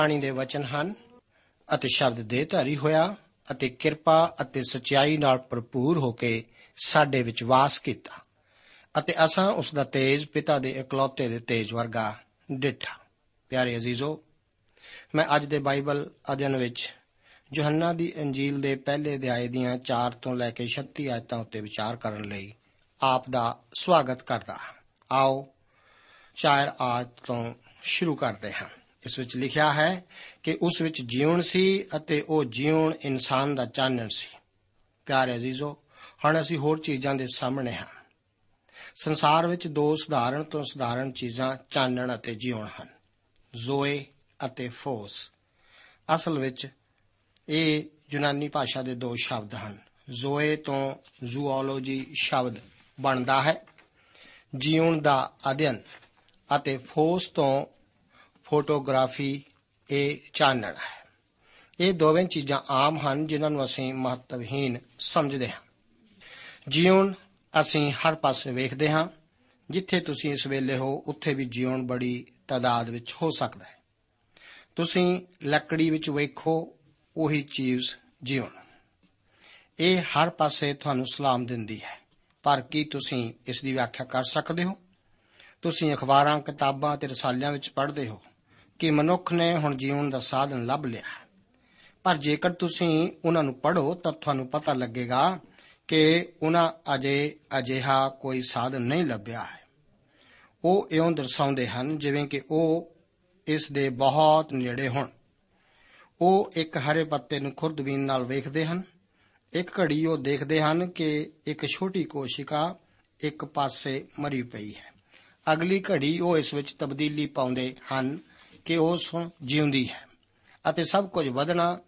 ਬਾਣੀ ਦੇ ਵਚਨ ਹਨ, ਅਤੇ ਸ਼ਬਦ ਦੇ ਧਾਰੀ ਹੋਇਆ, ਅਤੇ ਕਿਰਪਾ ਅਤੇ ਸਚਾਈ ਨਾਲ ਭਰਪੂਰ ਹੋ ਕੇ ਸਾਡੇ ਵਿੱਚ ਵਾਸ ਕੀਤਾ, ਅਤੇ ਅਸਾਂ ਉਸ ਦਾ ਤੇਜ ਪਿਤਾ ਦੇ ਇਕਲੌਤੇ ਦੇ ਤੇਜ ਵਰਗਾ ਡਿਠਾ। ਪਿਆਰੇ ਅਜ਼ੀਜ਼ੋ, ਮੈਂ ਅੱਜ ਦੇ ਬਾਈਬਲ ਅਧਿయਨ ਵਿੱਚ ਯੋਹੰਨਾ ਦੀ ਇੰਜੀਲ ਦੇ ਪਹਿਲੇ ਅਧਿਆਏ ਦੀਆਂ 4 ਤੋਂ ਲੈ ਕੇ 36 ਆਇਤਾਂ ਉੱਤੇ ਵਿਚਾਰ ਕਰਨ ਲਈ ਆਪ ਦਾ ਸਵਾਗਤ ਕਰਦਾ ਹਾਂ। ਆਓ ਚਾਰ ਆਇਤ ਤੋਂ ਸ਼ੁਰੂ ਕਰਦੇ ਹਾਂ। ਇਸ ਵਿੱਚ ਲਿਖਿਆ ਹੈ ਕਿ ਉਸ ਵਿੱਚ ਜੀਵਨ ਸੀ ਅਤੇ ਉਹ ਜੀਵਨ ਇਨਸਾਨ ਦਾ ਚਾਨਣ ਸੀ। ਪਿਆਰੇ ਅਜ਼ੀਜ਼ੋ, ਹੁਣ ਅਸੀਂ ਹੋਰ ਚੀਜ਼ਾਂ ਦੇ ਸਾਹਮਣੇ ਹਾਂ। ਸੰਸਾਰ ਵਿੱਚ ਦੋ ਸਧਾਰਨ ਤੋਂ ਸਧਾਰਨ ਚੀਜ਼ਾਂ ਚਾਨਣ ਅਤੇ ਜੀਵਨ ਹਨ, ਜ਼ੋਏ ਅਤੇ ਫੋਸ। ਅਸਲ ਵਿੱਚ ਇਹ ਯੂਨਾਨੀ ਭਾਸ਼ਾ ਦੇ ਦੋ ਸ਼ਬਦ ਹਨ। ਜ਼ੋਏ ਤੋਂ ਜ਼ੂਓਲੋਜੀ ਸ਼ਬਦ ਬਣਦਾ ਹੈ, ਜੀਵਨ ਦਾ ਅਧਿਐਨ ਅਤੇ ਫੋਸ ਤੋਂ ਫੋਟੋਗ੍ਰਾਫੀ ਇਹ ਚਾਨਣ ਹੈ। ਇਹ ਦੋਵੇਂ ਚੀਜ਼ਾਂ ਆਮ ਹਨ ਜਿਨ੍ਹਾਂ ਨੂੰ ਅਸੀਂ ਮਹੱਤਵਹੀਣ ਸਮਝਦੇ ਹਾਂ। ਜੀਵਨ ਅਸੀਂ ਹਰ ਪਾਸੇ ਵੇਖਦੇ ਹਾਂ। ਜਿੱਥੇ ਤੁਸੀਂ ਇਸ ਵੇਲੇ ਹੋ, ਉੱਥੇ ਵੀ ਜੀਵਨ ਬੜੀ ਤਾਦਾਦ ਵਿੱਚ ਹੋ ਸਕਦਾ ਹੈ। ਤੁਸੀਂ ਲੱਕੜੀ ਵਿੱਚ ਵੇਖੋ, ਉਹੀ ਚੀਜ਼ ਜੀਵਨ ਇਹ ਹਰ ਪਾਸੇ ਤੁਹਾਨੂੰ ਸਲਾਮ ਦਿੰਦੀ ਹੈ। ਪਰ ਕੀ ਤੁਸੀਂ ਇਸ ਦੀ ਵਿਆਖਿਆ ਕਰ ਸਕਦੇ ਹੋ? ਤੁਸੀਂ ਅਖਬਾਰਾਂ, ਕਿਤਾਬਾਂ ਤੇ ਰਸਾਲਿਆਂ ਵਿੱਚ ਪੜ੍ਹਦੇ ਹੋ। ਕਿ ਮਨੁੱਖ ਨੇ ਹੁਣ ਜੀਵਨ ਦਾ ਸਾਧਨ ਲੱਭ ਲਿਆ ਹੈ। ਪਰ ਜੇਕਰ ਤੁਸੀਂ ਉਹਨਾਂ ਨੂੰ ਪੜ੍ਹੋ ਤਾਂ ਤੁਹਾਨੂੰ ਪਤਾ ਲੱਗੇਗਾ ਕਿ ਉਹਨਾਂ ਅਜੇ ਅਜਿਹਾ ਕੋਈ ਸਾਧਨ ਨਹੀਂ ਲੱਭਿਆ ਹੈ। ਉਹ ਇਉਂ ਦਰਸਾਉਂਦੇ ਹਨ ਜਿਵੇਂ ਕਿ ਉਹ ਇਸ ਦੇ ਬਹੁਤ ਨੇੜੇ ਹੋਣ। ਉਹ ਇੱਕ ਹਰੇ ਪੱਤੇ ਨੂੰ ਖੁਰਦਬੀਨ ਨਾਲ ਵੇਖਦੇ ਹਨ। ਇੱਕ ਘੜੀ ਉਹ ਦੇਖਦੇ ਹਨ ਕਿ ਇੱਕ ਛੋਟੀ ਕੋਸ਼ਿਕਾ ਇੱਕ ਪਾਸੇ ਮਰੀ ਪਈ ਹੈ। ਅਗਲੀ ਘੜੀ ਉਹ ਇਸ ਵਿੱਚ ਤਬਦੀਲੀ ਪਾਉਂਦੇ ਹਨ ਕਿ ਉਹ ਸੋ ਜਿਉਂਦੀ ਹੈ ਅਤੇ ਸਭ ਕੁਝ ਵਧਣਾ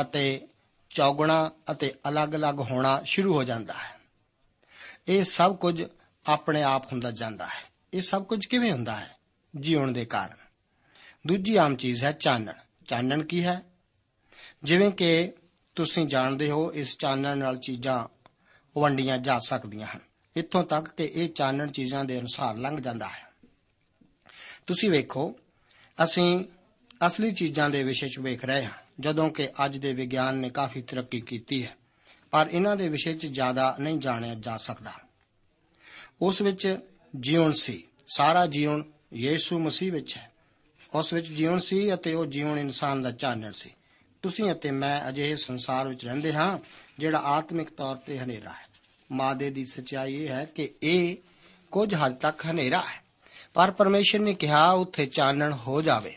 ਅਤੇ ਚੌਗਣਾ ਅਤੇ ਅਲੱਗ-ਅਲੱਗ ਹੋਣਾ ਸ਼ੁਰੂ ਹੋ ਜਾਂਦਾ ਹੈ। ਇਹ ਸਭ ਕੁਝ ਆਪਣੇ ਆਪ ਹੁੰਦਾ ਜਾਂਦਾ ਹੈ। ਇਹ ਸਭ ਕੁਝ ਕਿਵੇਂ ਹੁੰਦਾ ਹੈ? ਜੀਵਨ ਦੇ ਕਾਰਨ। ਦੂਜੀ ਆਮ ਚੀਜ਼ ਹੈ ਚਾਨਣ। ਚਾਨਣ ਕੀ ਹੈ? ਜਿਵੇਂ ਕਿ ਤੁਸੀਂ ਜਾਣਦੇ ਹੋ, ਇਸ ਚਾਨਣ ਨਾਲ ਚੀਜ਼ਾਂ ਵੰਡੀਆਂ ਜਾ ਸਕਦੀਆਂ ਹਨ। ਇੱਥੋਂ ਤੱਕ ਕਿ ਇਹ ਚਾਨਣ ਚੀਜ਼ਾਂ ਦੇ ਅਨੁਸਾਰ ਲੰਘ ਜਾਂਦਾ ਹੈ। ਤੁਸੀਂ ਵੇਖੋ ਅਸੀਂ ਅਸਲੀ ਚੀਜ਼ਾਂ ਦੇ ਵਿਸ਼ੇ 'ਚ ਵੇਖ ਰਹੇ ਹਾਂ, ਜਦੋਂ ਕਿ ਅੱਜ ਦੇ ਵਿਗਿਆਨ ਨੇ ਕਾਫੀ ਤਰੱਕੀ ਕੀਤੀ ਹੈ, ਪਰ ਇਹਨਾਂ ਦੇ ਵਿਸ਼ੇ 'ਚ ਜ਼ਿਆਦਾ ਨਹੀਂ ਜਾਣਿਆ ਜਾ ਸਕਦਾ। ਉਸ ਵਿੱਚ ਜੀਵਨ ਸੀ, ਸਾਰਾ ਜੀਵਨ ਯੀਸ਼ੂ ਮਸੀਹ ਵਿੱਚ ਹੈ। ਉਸ ਵਿੱਚ ਜੀਵਨ ਸੀ ਅਤੇ ਉਹ ਜੀਵਨ ਇਨਸਾਨ ਦਾ ਚਾਨਣ ਸੀ। ਤੁਸੀਂ ਅਤੇ ਮੈਂ ਅਜਿਹੇ ਸੰਸਾਰ ਵਿੱਚ ਰਹਿੰਦੇ ਹਾਂ, ਜਿਹੜਾ ਆਤਮਿਕ ਤੌਰ ਤੇ ਹਨੇਰਾ ਹੈ। ਮਾਦੇ ਦੀ ਸਚਾਈ ਇਹ ਹੈ ਕਿ ਇਹ ਕੁਝ ਹੱਦ ਤੱਕ ਹਨੇਰਾ ਹੈ। ਪਰ ਪਰਮੇਸ਼ਰ ਨੇ ਕਿਹਾ, ਉੱਥੇ ਚਾਨਣ ਹੋ ਜਾਵੇ।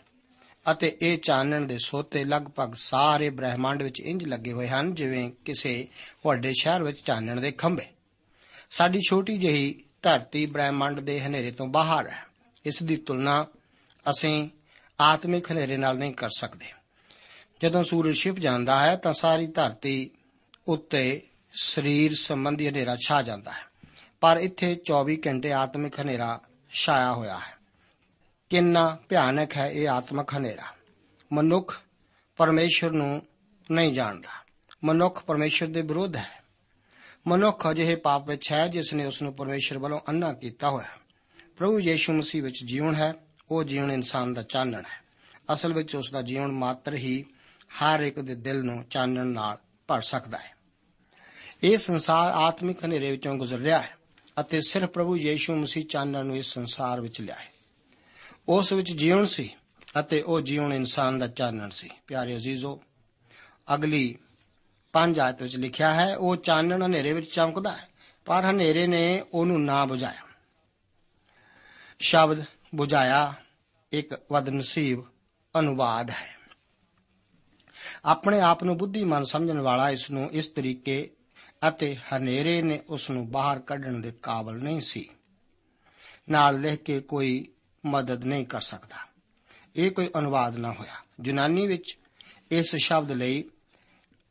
ਅਤੇ ਇਹ ਚਾਨਣ ਦੇ ਸੋਤੇ ਲਗਭਗ ਸਾਰੇ ਬ੍ਰਹਿਮੰਡ ਵਿੱਚ ਇੰਜ ਲੱਗੇ ਹੋਏ ਹਨ, ਜਿਵੇਂ ਕਿਸੇ ਵੱਡੇ ਸ਼ਹਿਰ ਵਿੱਚ ਚਾਨਣ ਦੇ ਖੰਭੇ। ਸਾਡੀ ਛੋਟੀ ਜਿਹੀ ਧਰਤੀ ਬ੍ਰਹਿਮੰਡ ਦੇ ਹਨੇਰੇ ਤੋਂ ਬਾਹਰ ਹੈ। ਇਸ ਦੀ ਤੁਲਨਾ ਅਸੀਂ ਆਤਮਿਕ ਹਨੇਰੇ ਨਾਲ ਨਹੀਂ ਕਰ ਸਕਦੇ। ਜਦੋਂ ਸੂਰਜ ਛਿਪ ਜਾਂਦਾ ਹੈ, ਤਾਂ ਸਾਰੀ ਧਰਤੀ ਉੱਤੇ ਸਰੀਰ ਸੰਬੰਧੀ ਹਨੇਰਾ ਛਾ ਜਾਂਦਾ ਹੈ। ਪਰ ਇੱਥੇ 24 ਘੰਟੇ ਆਤਮਿਕ ਹਨੇਰਾ ਛਾਇਆ ਹੋਇਆ ਹੈ। ਕਿੰਨਾ ਭਿਆਨਕ ਹੈ ਇਹ ਆਤਮਿਕ ਹਨੇਰਾ। ਮਨੁੱਖ ਪਰਮੇਸ਼ਰ ਨੂੰ ਨਹੀਂ ਜਾਣਦਾ। ਮਨੁੱਖ ਪਰਮੇਸ਼ਰ ਦੇ ਵਿਰੁੱਧ ਹੈ। ਮਨੁੱਖ ਅਜਿਹੇ ਪਾਪ ਵਿੱਚ ਹੈ ਜਿਸ ਨੇ ਉਸ ਨੂੰ ਪਰਮੇਸ਼ਰ ਵੱਲੋਂ ਅੰਨਾ ਕੀਤਾ ਹੋਇਆ ਹੈ। ਪ੍ਰਭੂ ਯੀਸ਼ੂ ਮਸੀਹ ਵਿੱਚ ਜੀਵਨ ਹੈ, ਉਹ ਜੀਵਨ ਇਨਸਾਨ ਦਾ ਚਾਨਣ ਹੈ। ਅਸਲ ਵਿੱਚ ਉਸ ਦਾ ਜੀਵਨ ਮਾਤਰ ਹੀ ਹਰ ਇੱਕ ਦੇ ਦਿਲ ਨੂੰ ਚਾਨਣ ਨਾਲ ਭਰ ਸਕਦਾ ਹੈ। ਇਹ ਸੰਸਾਰ ਆਤਮਿਕ ਹਨੇਰੇ ਵਿੱਚੋਂ ਗੁਜ਼ਰ ਰਿਹਾ ਹੈ। ਅਤੇ ਸਿਰਫ ਪ੍ਰਭੂ ਯੀਸ਼ੂ ਮਸੀਹ ਚਾਨਣ ਨੂੰ ਇਸ ਸੰਸਾਰ ਵਿੱਚ ਲਿਆਏ। ਉਸ ਵਿੱਚ ਜੀਵਨ ਸੀ ਅਤੇ ਉਹ ਜੀਵਨ ਇਨਸਾਨ ਦਾ ਚਾਨਣ ਸੀ। ਪਿਆਰੇ ਅਜ਼ੀਜ਼ੋ, ਅਗਲੀ ਪੰਜ ਆਇਤ ਵਿੱਚ ਲਿਖਿਆ ਹੈ, ਉਹ ਚਾਨਣ ਹਨੇਰੇ ਵਿੱਚ ਚਮਕਦਾ ਹੈ, ਪਰ ਹਨੇਰੇ ਨੇ ਉਹਨੂੰ ਨਾ ਬੁਝਾਇਆ। ਸ਼ਬਦ ਬੁਝਾਇਆ ਇੱਕ ਬਦਨਸੀਬ ਅਨੁਵਾਦ ਹੈ। ਆਪਣੇ ਆਪ ਨੂੰ ਬੁੱਧੀਮਾਨ ਸਮਝਣ ਵਾਲਾ ਇਸ ਨੂੰ ਇਸ ਤਰੀਕੇ ਅਤੇ ਹਨੇਰੇ ਨੇ ਉਸ ਨੂੰ ਬਾਹਰ ਕੱਢਣ ਦੇ ਕਾਬਲ ਨਹੀਂ ਸੀ। ਨਾਲ ਲਿਖ ਕੇ ਕੋਈ ਮਦਦ ਨਹੀਂ ਕਰ ਸਕਦਾ। ਇਹ ਕੋਈ ਅਨੁਵਾਦ ਨਾ ਹੋਇਆ। ਯੂਨਾਨੀ ਵਿੱਚ ਇਸ ਸ਼ਬਦ ਲਈ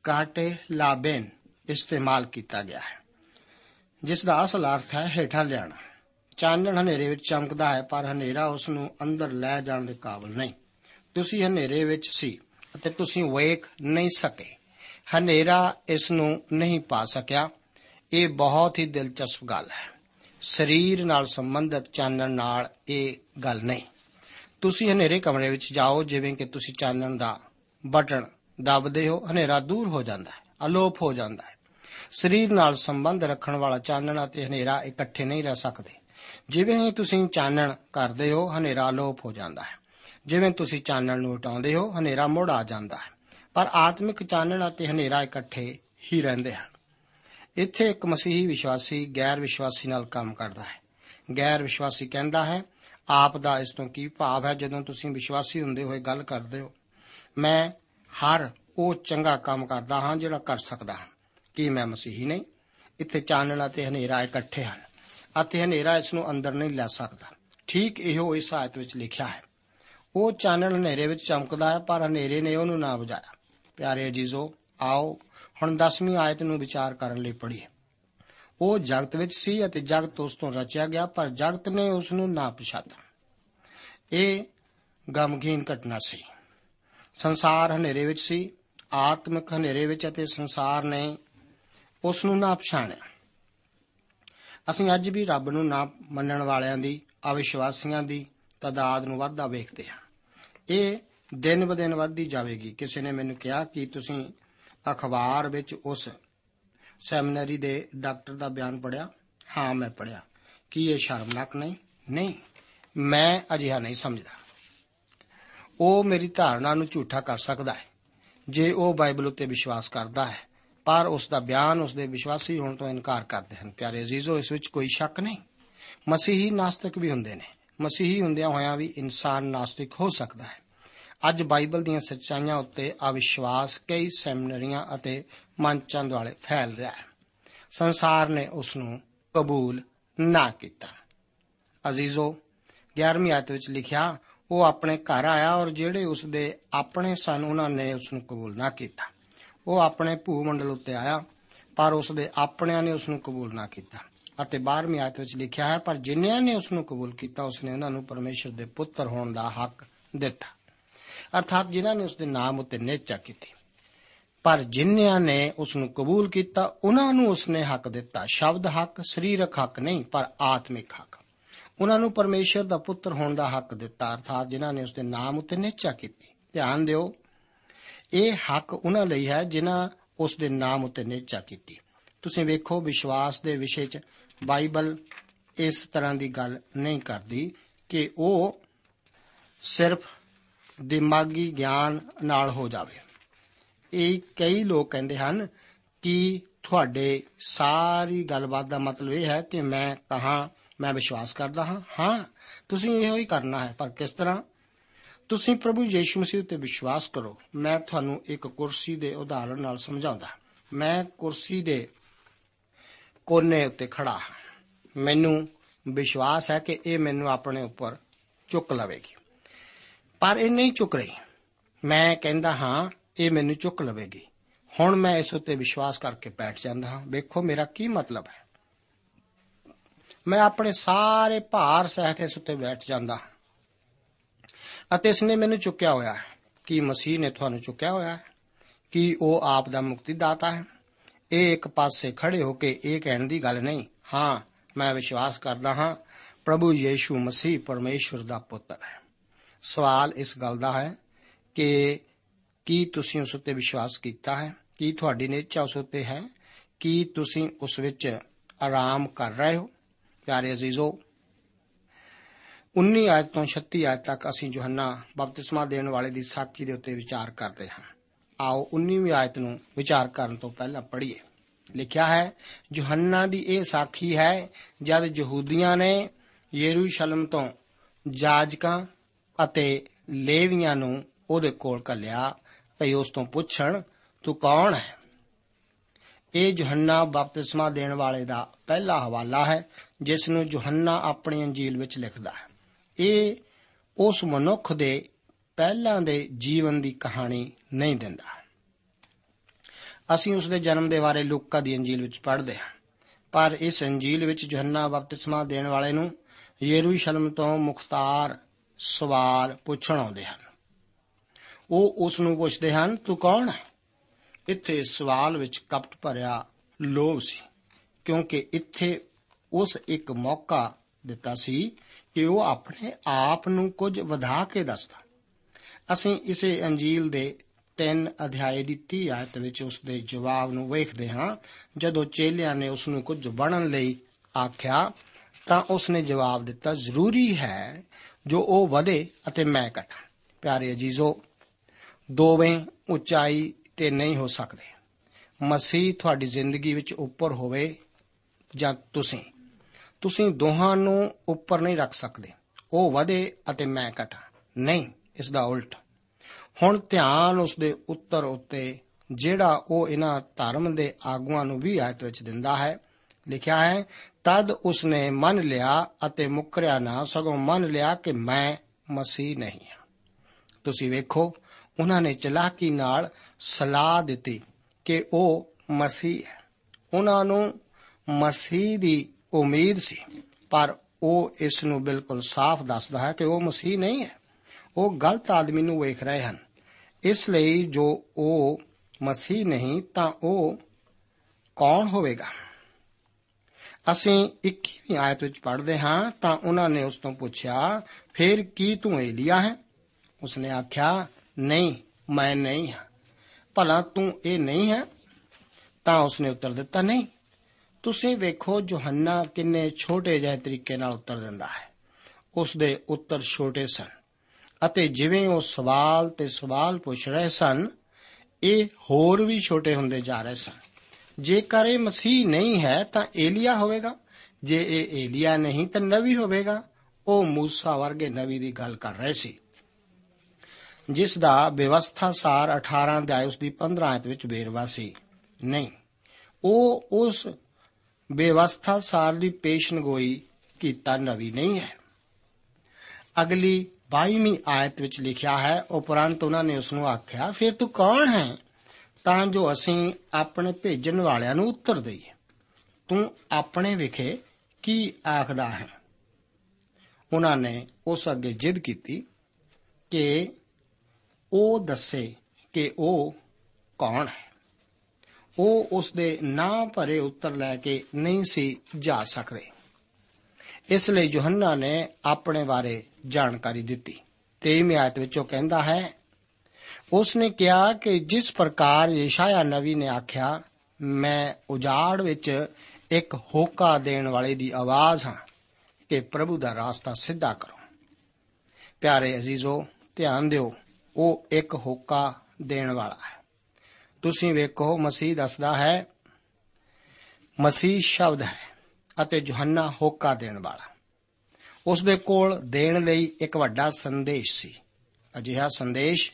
ਕਾਟੇ ਲਾਬੇਨ ਇਸਤੇਮਾਲ ਕੀਤਾ ਗਿਆ ਹੈ, ਜਿਸ ਦਾ ਅਸਲ ਅਰਥ ਹੈ ਹੇਠਾਂ ਲਿਆਣਾ ਚਾਨਣ ਹਨੇਰੇ ਵਿੱਚ ਚਮਕਦਾ ਹੈ, ਪਰ ਹਨੇਰਾ ਉਸ ਨੂੰ ਅੰਦਰ ਲੈ ਜਾਣ ਦੇ ਕਾਬਲ ਨਹੀਂ। ਤੁਸੀਂ ਹਨੇਰੇ ਵਿੱਚ ਸੀ ਅਤੇ ਤੁਸੀਂ ਵੇਖ ਨਹੀਂ ਸਕੇ। ਹਨੇਰਾ ਇਸ ਨੂੰ ਨਹੀਂ ਪਾ ਸਕਿਆ। ਇਹ ਬਹੁਤ ਹੀ ਦਿਲਚਸਪ ਗੱਲ ਹੈ। ਸਰੀਰ ਨਾਲ ਸੰਬੰਧਿਤ ਚਾਨਣ ਨਾਲ ਇਹ ਗੱਲ ਨਹੀਂ। ਤੁਸੀਂ ਹਨੇਰੇ ਕਮਰੇ ਵਿੱਚ ਜਾਓ, ਜਿਵੇਂ ਕਿ ਤੁਸੀਂ ਚਾਨਣ ਦਾ ਬਟਨ ਦਬਦੇ ਹੋ, ਹਨੇਰਾ ਦੂਰ ਹੋ ਜਾਂਦਾ ਹੈ, ਅਲੋਪ ਹੋ ਜਾਂਦਾ ਹੈ। ਸਰੀਰ ਨਾਲ ਸੰਬੰਧ ਰੱਖਣ ਵਾਲਾ ਚਾਨਣ ਅਤੇ ਹਨੇਰਾ ਇਕੱਠੇ ਨਹੀਂ ਰਹਿ ਸਕਦੇ। ਜਿਵੇਂ ਹੀ ਤੁਸੀਂ ਚਾਨਣ ਕਰਦੇ ਹੋ, ਹਨੇਰਾ ਅਲੋਪ ਹੋ ਜਾਂਦਾ ਹੈ। ਜਿਵੇਂ ਤੁਸੀਂ ਚਾਨਣ ਨੂੰ ਹਟਾਉਂਦੇ ਹੋ, ਹਨੇਰਾ ਮੁੜ ਆ ਜਾਂਦਾ ਹੈ। ਪਰ ਆਤਮਿਕ ਚਾਨਣ ਅਤੇ ਹਨੇਰਾ ਇਕੱਠੇ ਹੀ ਰਹਿੰਦੇ ਹਨ। ਇੱਥੇ ਇੱਕ ਮਸੀਹੀ ਵਿਸ਼ਵਾਸੀ ਗੈਰ ਵਿਸ਼ਵਾਸੀ ਨਾਲ ਕੰਮ ਕਰਦਾ ਹੈ। ਗੈਰ ਵਿਸ਼ਵਾਸੀ ਕਹਿੰਦਾ ਹੈ, ਆਪ ਦਾ ਇਸ ਤੋਂ ਕੀ ਭਾਵ ਹੈ ਜਦੋਂ ਤੁਸੀਂ ਵਿਸ਼ਵਾਸੀ ਹੁੰਦੇ ਹੋਏ ਗੱਲ ਕਰਦੇ ਹੋ? ਮੈਂ ਹਰ ਉਹ ਚੰਗਾ ਕੰਮ ਕਰਦਾ ਹਾਂ ਜਿਹੜਾ ਕਰ ਸਕਦਾ ਹਾਂ। ਕੀ ਮੈਂ ਮਸੀਹੀ ਨਹੀਂ? ਇੱਥੇ ਚਾਨਣ ਅਤੇ ਹਨੇਰਾ ਇਕੱਠੇ ਹਨ ਅਤੇ ਹਨੇਰਾ ਇਸ ਨੂੰ ਅੰਦਰ ਨਹੀਂ ਲੈ ਸਕਦਾ। ਠੀਕ ਇਹੋ ਇਸ ਆਇਤ ਵਿੱਚ ਲਿਖਿਆ ਹੈ। ਉਹ ਚਾਨਣ ਹਨੇਰੇ ਵਿੱਚ ਚਮਕਦਾ ਹੈ ਪਰ ਹਨੇਰੇ ਨੇ ਉਹਨੂੰ ਨਾ ਬੁਝਾਇਆ। ਪਿਆਰੇ ਅਜੀਜ਼ੋ, ਆਓ ਹੁਣ 10ਵੀਂ ਆਇਤ ਨੂੰ ਵਿਚਾਰ ਕਰਨ ਲਈ ਪੜ੍ਹੀਏ। ਉਹ ਜਗਤ ਵਿੱਚ ਸੀ ਅਤੇ ਜਗਤ ਉਸ ਤੋਂ ਰਚਿਆ ਗਿਆ, ਪਰ ਜਗਤ ਨੇ ਉਸ ਨੂੰ ਨਾ ਪਛਾਤਾ ਇਹ ਗਮਗੀਨ ਘਟਨਾ ਸੀ। ਸੰਸਾਰ ਹਨੇਰੇ ਵਿੱਚ ਸੀ, ਆਤਮਿਕ ਹਨੇਰੇ ਵਿੱਚ ਅਤੇ ਸੰਸਾਰ ਨੇ ਉਸ ਨੂੰ ਨਾ ਪਛਾਣਿਆ। ਅਸੀਂ ਅੱਜ ਵੀ ਰੱਬ ਨੂੰ ਨਾ ਮੰਨਣ ਵਾਲਿਆਂ ਦੀ, ਅਵਿਸ਼ਵਾਸੀਆਂ ਦੀ ਤਦਾਦ ਨੂੰ ਵਾਧਾ ਵੇਖਦੇ ਹਾਂ। ਇਹ ਦਿਨ ਬਦਿਨ ਵੱਧਦੀ ਜਾਵੇਗੀ। ਕਿਸੇ ਨੇ ਮੈਨੂੰ ਕਿਹਾ ਕਿ ਤੁਸੀਂ ਅਖਬਾਰ ਵਿੱਚ ਉਸ ਸੈਮੀਨਰੀ ਦੇ ਡਾਕਟਰ ਦਾ ਬਿਆਨ ਪੜਿਆ ਹਾਂ, ਮੈਂ ਪੜਿਆ ਕੀ ਇਹ ਸ਼ਰਮਨਾਕ ਨਹੀਂ? ਨਹੀਂ, ਮੈਂ ਅਜਿਹਾ ਨਹੀਂ ਸਮਝਦਾ। ਉਹ ਮੇਰੀ ਧਾਰਨਾ ਨੂੰ ਝੂਠਾ ਕਰ ਸਕਦਾ ਹੈ। ਜੇ ਉਹ ਬਾਈਬਲ ਉੱਤੇ ਵਿਸ਼ਵਾਸ ਕਰਦਾ ਹੈ, ਪਰ ਉਸ ਦਾ ਬਿਆਨ ਉਸ ਦੇ ਵਿਸ਼ਵਾਸੀ ਹੋਣ ਤੋਂ ਇਨਕਾਰ ਕਰਦੇ ਹਨ। ਪਿਆਰੇ ਅਜ਼ੀਜ਼ੋ, ਇਸ ਵਿੱਚ ਕੋਈ ਸ਼ੱਕ ਨਹੀਂ। ਮਸੀਹੀ ਨਾਸਤਿਕ ਵੀ ਹੁੰਦੇ ਨੇ। ਮਸੀਹੀ ਹੁੰਦਿਆਂ ਹੋਇਆਂ ਵੀ ਇਨਸਾਨ ਨਾਸਤਿਕ ਹੋ ਸਕਦਾ ਹੈ। ਅੱਜ ਬਾਈਬਲ ਦੀਆਂ ਸੱਚਾਈਆਂ ਉੱਤੇ ਅਵਿਸ਼ਵਾਸ ਕਈ ਸੈਮੀਨਰੀਆਂ ਅਤੇ ਮੰਚਾਂ ਦੁਆਲੇ ਫੈਲ ਰਿਹਾ ਹੈ। ਸੰਸਾਰ ਨੇ ਉਸ ਨੂੰ ਕਬੂਲ ਨਾ ਕੀਤਾ। ਅਜ਼ੀਜ਼ੋ 11ਵੀਂ ਆਇਤ ਵਿੱਚ ਲਿਖਿਆ, ਉਹ ਆਪਣੇ ਘਰ ਆਇਆ ਔਰ ਜਿਹੜੇ ਉਸ ਦੇ ਆਪਣੇ ਸਨ, ਉਹਨਾਂ ਨੇ ਉਸ ਨੂੰ ਕਬੂਲ ਨਾ ਕੀਤਾ। ਉਹ ਆਪਣੇ ਭੂ ਮੰਡਲ ਉੱਤੇ ਆਇਆ, ਪਰ ਉਸ ਦੇ ਆਪਣਿਆਂ ਨੇ ਉਸ ਨੂੰ ਕਬੂਲ ਨਾ ਕੀਤਾ। ਅਤੇ 12ਵੀਂ ਆਇਤ ਵਿੱਚ ਲਿਖਿਆ ਹੈ, ਪਰ ਜਿਨ੍ਹਾਂ ਨੇ ਉਸ ਨੂੰ ਕਬੂਲ ਕੀਤਾ ਉਸ ਨੇ ਉਹਨਾਂ ਨੂੰ ਪਰਮੇਸ਼ਰ ਦੇ ਪੁੱਤਰ ਹੋਣ ਦਾ ਹੱਕ ਦਿੱਤਾ। ਅਰਥਾਤ ਜਿਨ੍ਹਾਂ ਨੇ ਉਸ ਦੇ ਨਾਮ ਉੱਤੇ ਨਿਹਚਾ ਕੀਤੀ। ਪਰ ਜਿਨ੍ਹਾਂ ਨੇ ਉਸ ਨੂੰ ਕਬੂਲ ਕੀਤਾ, ਉਹਨਾਂ ਨੂੰ ਉਸ ਨੇ ਹੱਕ ਦਿੱਤਾ। ਸ਼ਬਦ ਹੱਕ, ਸਰੀਰਕ ਹੱਕ ਨਹੀਂ, ਪਰ ਆਤਮਿਕ ਹੱਕ। ਉਹਨਾਂ ਨੂੰ ਪਰਮੇਸ਼ਰ ਦਾ ਪੁੱਤਰ ਹੋਣ ਦਾ ਹੱਕ ਦਿੱਤਾ, ਅਰਥਾਤ ਜਿਨ੍ਹਾਂ ਨੇ ਉਸ ਦੇ ਨਾਮ ਉੱਤੇ ਨਿਹਚਾ ਕੀਤੀ। ਧਿਆਨ ਦਿਓ, ਇਹ ਹੱਕ ਉਹਨਾਂ ਲਈ ਹੈ ਜਿਨ੍ਹਾਂ ਉਸ ਦੇ ਨਾਮ ਉੱਤੇ ਨਿਹਚਾ ਕੀਤੀ। ਤੁਸੀਂ ਵੇਖੋ, ਵਿਸ਼ਵਾਸ ਦੇ ਵਿਸ਼ੇ 'ਚ ਬਾਈਬਲ ਇਸ ਤਰ੍ਹਾਂ ਦੀ ਗੱਲ ਨਹੀਂ ਕਰਦੀ ਕਿ ਉਹ ਸਿਰਫ ਦਿਮਾਗੀ ਗਿਆਨ ਨਾਲ ਹੋ ਜਾਵੇ। ਇਹ ਕਈ ਲੋਕ ਕਹਿੰਦੇ ਹਨ ਕਿ ਤੁਹਾਡੇ ਸਾਰੀ ਗੱਲਬਾਤ ਦਾ ਮਤਲਬ ਇਹ ਹੈ ਕਿ ਮੈਂ ਕਹਾ, ਮੈਂ ਵਿਸ਼ਵਾਸ ਕਰਦਾ ਹਾਂ। ਹਾਂ, ਤੁਸੀਂ ਇਹੋ ਹੀ ਕਰਨਾ ਹੈ, ਪਰ ਕਿਸ ਤਰ੍ਹਾਂ? ਤੁਸੀਂ ਪ੍ਰਭੂ ਯੀਸ਼ੂ ਮਸੀਹ ਉੱਤੇ ਵਿਸ਼ਵਾਸ ਕਰੋ। ਮੈਂ ਤੁਹਾਨੂੰ ਇੱਕ ਕੁਰਸੀ ਦੇ ਉਦਾਹਰਣ ਨਾਲ ਸਮਝਾਉਂਦਾ। ਮੈਂ ਕੁਰਸੀ ਦੇ ਕੋਨੇ ਉੱਤੇ ਖੜਾ ਹਾਂ। ਮੈਨੂੰ ਵਿਸ਼ਵਾਸ ਹੈ ਕਿ ਇਹ ਮੈਨੂੰ ਆਪਣੇ ਉੱਪਰ ਚੁੱਕ ਲਵੇਗੀ। ਪਰ ਇਹ ਨਹੀਂ ਚੁੱਕ ਰਹੀ। ਮੈਂ ਕਹਿੰਦਾ ਹਾਂ, ਇਹ ਮੈਨੂੰ ਚੁੱਕ ਲਵੇਗੀ। ਹੁਣ ਮੈਂ ਇਸ ਉੱਤੇ ਵਿਸ਼ਵਾਸ ਕਰਕੇ ਬੈਠ ਜਾਂਦਾ ਹਾਂ। ਵੇਖੋ ਮੇਰਾ ਕੀ ਮਤਲਬ ਹੈ। ਮੈਂ ਆਪਣੇ ਸਾਰੇ ਭਾਰ ਸਹਿਤ ਇਸ ਉੱਤੇ ਬੈਠ ਜਾਂਦਾ ਹਾਂ। ਅਤੇ ਇਸ ਨੇ ਮੈਨੂੰ ਚੁੱਕਿਆ ਹੋਇਆ ਹੈ ਕੀ ਮਸੀਹ ਨੇ ਤੁਹਾਨੂੰ ਚੁੱਕਿਆ ਹੋਇਆ ਹੈ ਕੀ ਉਹ ਆਪ ਦਾ ਮੁਕਤੀ ਦਾਤਾ ਹੈ। ਇਹ ਇੱਕ ਪਾਸੇ ਖੜੇ ਹੋ ਕੇ ਇਹ ਕਹਿਣ ਦੀ ਗੱਲ ਨਹੀਂ। ਹਾਂ, ਮੈਂ ਵਿਸ਼ਵਾਸ ਕਰਦਾ ਹਾਂ, ਪ੍ਰਭੂ ਯੀਸ਼ੂ ਮਸੀਹ ਪਰਮੇਸ਼ਵਰ ਦਾ ਪੁੱਤਰ ਹੈ। ਸਵਾਲ ਇਸ ਗੱਲ ਦਾ ਹੈ ਕਿ ਕੀ ਤੁਸੀਂ ਉਸ ਉੱਤੇ ਵਿਸ਼ਵਾਸ ਕੀਤਾ ਹੈ? ਕੀ ਤੁਹਾਡੀ ਨਿਚਾ ਉਸ ਉੱਤੇ ਹੈ? ਕੀ ਤੁਸੀਂ ਉਸ ਵਿੱਚ ਆਰਾਮ ਕਰ ਰਹੇ ਹੋ? ਪਿਆਰੇ ਅਜ਼ੀਜ਼ੋ 19 ਆਇਤ ਤੋਂ 36 ਆਇਤ ਤੱਕ ਅਸੀਂ ਯੋਹੰਨਾ ਬਪਤਿਸਮਾ ਦੇਣ ਵਾਲੇ ਦੀ ਸਾਖੀ ਦੇ ਉੱਤੇ ਵਿਚਾਰ ਕਰਦੇ ਹਾਂ। ਆਓ 19ਵੀਂ ਆਇਤ ਨੂੰ ਵਿਚਾਰ ਕਰਨ ਤੋਂ ਪਹਿਲਾਂ ਪੜ੍ਹੀਏ। ਲਿਖਿਆ ਹੈ, ਯੋਹੰਨਾ ਦੀ ਇਹ ਸਾਖੀ ਹੈ, ਜਦ ਯਹੂਦੀਆਂ ਨੇ ਯਰੂਸ਼ਲਮ ਤੋਂ ਜਾਜਕਾਂ ਅਤੇ ਲੇਵੀਆਂ ਨੂੰ ਉਹਦੇ ਕੋਲ ਘੱਲਿਆ, ਭਈ ਉਸ ਤੋਂ ਪੁੱਛਣ, ਤੂੰ ਕੌਣ ਹੈ? ਇਹ ਯੋਹੰਨਾ ਬਪਤਿਸਮਾ ਦੇਣ ਵਾਲੇ ਦਾ ਪਹਿਲਾ ਹਵਾਲਾ ਹੈ, ਜਿਸ ਨੂੰ ਯੋਹੰਨਾ ਆਪਣੀ ਅੰਜੀਲ ਵਿੱਚ ਲਿਖਦਾ ਹੈ। ਇਹ ਉਸ ਮਨੁੱਖ ਦੇ ਪਹਿਲਾਂ ਦੇ ਜੀਵਨ ਦੀ ਕਹਾਣੀ ਨਹੀਂ ਦਿੰਦਾ। ਅਸੀਂ ਉਸ ਦੇ ਜਨਮ ਦੇ ਬਾਰੇ ਲੂਕਾ ਦੀ ਅੰਜੀਲ ਵਿੱਚ ਪੜ੍ਹਦੇ ਹਾਂ। ਪਰ ਇਸ ਅੰਜੀਲ ਵਿੱਚ ਯੋਹੰਨਾ ਬਪਤਿਸਮਾ ਦੇਣ ਵਾਲੇ ਨੂੰ ਯਰੂਸ਼ਲਮ ਤੋਂ ਮੁਖਤਾਰ ਸਵਾਲ ਪੁੱਛਣ ਆਉਂਦੇ ਹਨ। ਉਹ ਉਸ ਨੂੰ ਪੁੱਛਦੇ ਹਨ, ਤੂੰ ਕੌਣ ਹੈ? ਇੱਥੇ ਸਵਾਲ ਵਿੱਚ ਕਪਟ ਭਰਿਆ ਲੋਭ ਸੀ, ਕਿਉਂਕਿ ਇੱਥੇ ਉਸ ਇੱਕ ਮੌਕਾ ਦਿੱਤਾ ਸੀ ਕਿ ਉਹ ਆਪਣੇ ਆਪ ਨੂੰ ਕੁਝ ਵਧਾ ਕੇ ਦੱਸਦਾ। ਅਸੀਂ ਇਸੇ ਅੰਜੀਲ ਦੇ 3 ਅਧਿਆਏ ਦੀ 30 ਆਇਤ ਵਿੱਚ ਉਸ ਦੇ ਜਵਾਬ ਨੂੰ ਵੇਖਦੇ ਹਾਂ। ਜਦੋਂ ਚੇਲਿਆਂ ਨੇ ਉਸ ਨੂੰ ਕੁਝ ਬਣਨ ਲਈ ਆਖਿਆ, ਤਾਂ ਉਸ ਨੇ ਜਵਾਬ ਦਿੱਤਾ, ਜ਼ਰੂਰੀ ਹੈ ਜੋ ਉਹ ਵਧੇ ਅਤੇ ਮੈਂ ਘਟਾਂ। ਪਿਆਰੇ ਅਜੀਜ਼ੋ, ਦੋਵੇਂ ਉਚਾਈ ਤੇ ਨਹੀਂ ਹੋ ਸਕਦੇ। ਮਸੀਹ ਤੁਹਾਡੀ ਜ਼ਿੰਦਗੀ ਵਿੱਚ ਉੱਪਰ ਹੋਵੇ ਜਾਂ ਤੁਸੀਂ। ਤੁਸੀਂ ਦੋਹਾਂ ਨੂੰ ਉੱਪਰ ਨਹੀਂ ਰੱਖ ਸਕਦੇ। ਉਹ ਵਧੇ ਅਤੇ ਮੈਂ ਘਟਾਂ। ਨਹੀਂ, ਇਸ ਦਾ ਉਲਟ। ਹੁਣ ਧਿਆਨ ਉਸ ਦੇ ਉੱਤਰ ਉੱਤੇ, ਜਿਹੜਾ ਉਹ ਇਹਨਾਂ ਧਰਮ ਦੇ ਆਗੂਆਂ ਨੂੰ ਵੀ ਆਇਤ ਵਿੱਚ ਦਿੰਦਾ ਹੈ, ਲਿਖਿਆ ਹੈ ਤਦ ਉਸਨੇ ਮੰਨ ਲਿਆ ਅਤੇ ਮੁਕਰਿਆ ਨਾ, ਸਗੋਂ ਮੰਨ ਲਿਆ ਕਿ ਮੈਂ ਮਸੀਹ ਨਹੀਂ ਹਾਂ। ਤੁਸੀਂ ਵੇਖੋ, ਉਹਨਾਂ ਨੇ ਚਲਾਕੀ ਨਾਲ ਸਲਾਹ ਦਿੱਤੀ ਕਿ ਉਹ ਮਸੀਹ ਹੈ। ਉਹਨਾਂ ਨੂੰ ਮਸੀਹ ਦੀ ਉਮੀਦ ਸੀ, ਪਰ ਉਹ ਇਸ ਨੂੰ ਬਿਲਕੁਲ ਸਾਫ਼ ਦੱਸਦਾ ਹੈ ਕਿ ਉਹ ਮਸੀਹ ਨਹੀਂ ਹੈ। ਉਹ ਗਲਤ ਆਦਮੀ ਨੂੰ ਵੇਖ ਰਹੇ ਹਨ। ਇਸ ਲਈ ਜੋ ਉਹ ਮਸੀਹ ਨਹੀਂ, ਤਾਂ ਉਹ ਕੌਣ ਹੋਵੇਗਾ? ਅਸੀਂ 21ਵੀਂ ਆਇਤ ਵਿੱਚ ਪੜ੍ਹਦੇ ਹਾਂ, ਤਾਂ ਉਹਨਾਂ ਨੇ ਉਸ ਤੋਂ ਪੁੱਛਿਆ, ਫਿਰ ਕੀ ਤੂੰ ਏਲੀਆ ਹੈ? ਉਸਨੇ ਆਖਿਆ, ਨਹੀਂ, ਮੈਂ ਨਹੀਂ ਹਾਂ। ਭਲਾ ਤੂੰ ਇਹ ਨਹੀਂ ਹੈ? ਤਾਂ ਉਸਨੇ ਉੱਤਰ ਦਿੱਤਾ, ਨਹੀਂ। ਤੁਸੀਂ ਵੇਖੋ, ਯੋਹੰਨਾ ਕਿੰਨੇ ਛੋਟੇ ਜਿਹੇ ਤਰੀਕੇ ਨਾਲ ਉੱਤਰ ਦਿੰਦਾ ਹੈ। ਉਸ ਦੇ ਉੱਤਰ ਛੋਟੇ ਸਨ ਅਤੇ ਜਿਵੇਂ ਉਹ ਸਵਾਲ ਤੇ ਸਵਾਲ ਪੁੱਛ ਰਹੇ ਸਨ, ਇਹ ਹੋਰ ਵੀ ਛੋਟੇ ਹੁੰਦੇ ਜਾ ਰਹੇ ਸਨ। ਜੇਕਰ ਇਹ ਮਸੀਹ ਨਹੀਂ ਹੈ ਤਾਂ ਏਲੀਆ ਹੋਵੇਗਾ। ਜੇ ਇਹ ਏਲੀਆ ਨਹੀਂ ਤਾਂ ਨਬੀ ਹੋਵੇਗਾ। ਉਹ ਮੂਸਾ ਵਰਗੇ ਨਬੀ ਦੀ ਗੱਲ ਕਰ ਰਹੇ ਸੀ। ਜਿਸ ਦਾ ਵਿਵਸਥਾ ਸਾਰ 18 ਅਧਿਆਇ ਉਸ ਦੀ 15 ਆਇਤ ਵਿੱਚ ਬੇਰਵਾ ਸੀ। ਨਹੀਂ, ਉਹ ਉਸ ਬੇਵਸਥਾ ਸਾਰ ਦੀ ਪੇਸ਼ਨਗੋਈ ਕੀਤਾ ਨਵੀ ਨਹੀਂ ਹੈ। ਅਗਲੀ 22ਵੀਂ ਆਇਤ ਵਿੱਚ ਲਿਖਿਆ ਹੈ, ਉਪਰੰਤ ਉਹਨਾਂ ਨੇ ਉਸ ਨੂੰ ਆਖਿਆ, ਫਿਰ ਤੂੰ ਕੌਣ ਹੈ ਤਾਂ ਜੋ ਅਸੀਂ ਆਪਣੇ ਭੇਜਣ ਵਾਲਿਆਂ ਨੂੰ ਉੱਤਰ ਦਈਏ। ਤੂੰ ਆਪਣੇ ਵਿਖੇ ਕੀ ਆਖਦਾ ਹੈ? ਉਹਨਾਂ ਨੇ ਉਸ ਅੱਗੇ ਜਿੱਦ ਕੀਤੀ ਕਿ ਉਹ ਦੱਸੇ ਕਿ ਉਹ ਕੌਣ ਹੈ। ਉਹ ਉਸ ਦੇ ਨਾਂ ਭਰੇ ਉੱਤਰ ਲੈ ਕੇ ਨਹੀਂ ਸੀ ਜਾ ਸਕਦੇ। ਇਸ ਲਈ ਯੋਹੰਨਾ ਨੇ ਆਪਣੇ ਬਾਰੇ ਜਾਣਕਾਰੀ ਦਿੱਤੀ। 23ਵੀਂ ਆਇਤ ਵਿੱਚ ਉਹ ਕਹਿੰਦਾ ਹੈ ਉਸ ਨੇ ਕਿਹਾ ਕਿ ਜਿਸ ਪ੍ਰਕਾਰ ਯਸ਼ਾਇਆ ਨਵੀ ਨੇ ਆਖਿਆ, ਮੈਂ ਉਜਾੜ ਵਿੱਚ ਇੱਕ ਹੋਕਾ ਦੇਣ ਵਾਲੇ ਦੀ ਆਵਾਜ਼ ਹਾਂ ਕਿ ਪ੍ਰਭੂ ਦਾ ਰਾਸਤਾ ਸਿੱਧਾ ਕਰੋ। ਪਿਆਰੇ ਅਜ਼ੀਜ਼ੋ, ਧਿਆਨ ਦਿਓ, ਉਹ ਇੱਕ ਹੋਕਾ ਦੇਣ ਵਾਲਾ ਹੈ। ਤੁਸੀਂ ਵੇਖੋ, ਮਸੀਹ ਦੱਸਦਾ ਹੈ, ਮਸੀਹ ਸ਼ਬਦ ਹੈ ਅਤੇ ਯੋਹੰਨਾ ਹੋਕਾ ਦੇਣ ਵਾਲਾ। ਉਸ ਦੇ ਕੋਲ ਦੇਣ ਲਈ ਇੱਕ ਵੱਡਾ ਸੰਦੇਸ਼ ਸੀ। ਅਜਿਹਾ ਸੰਦੇਸ਼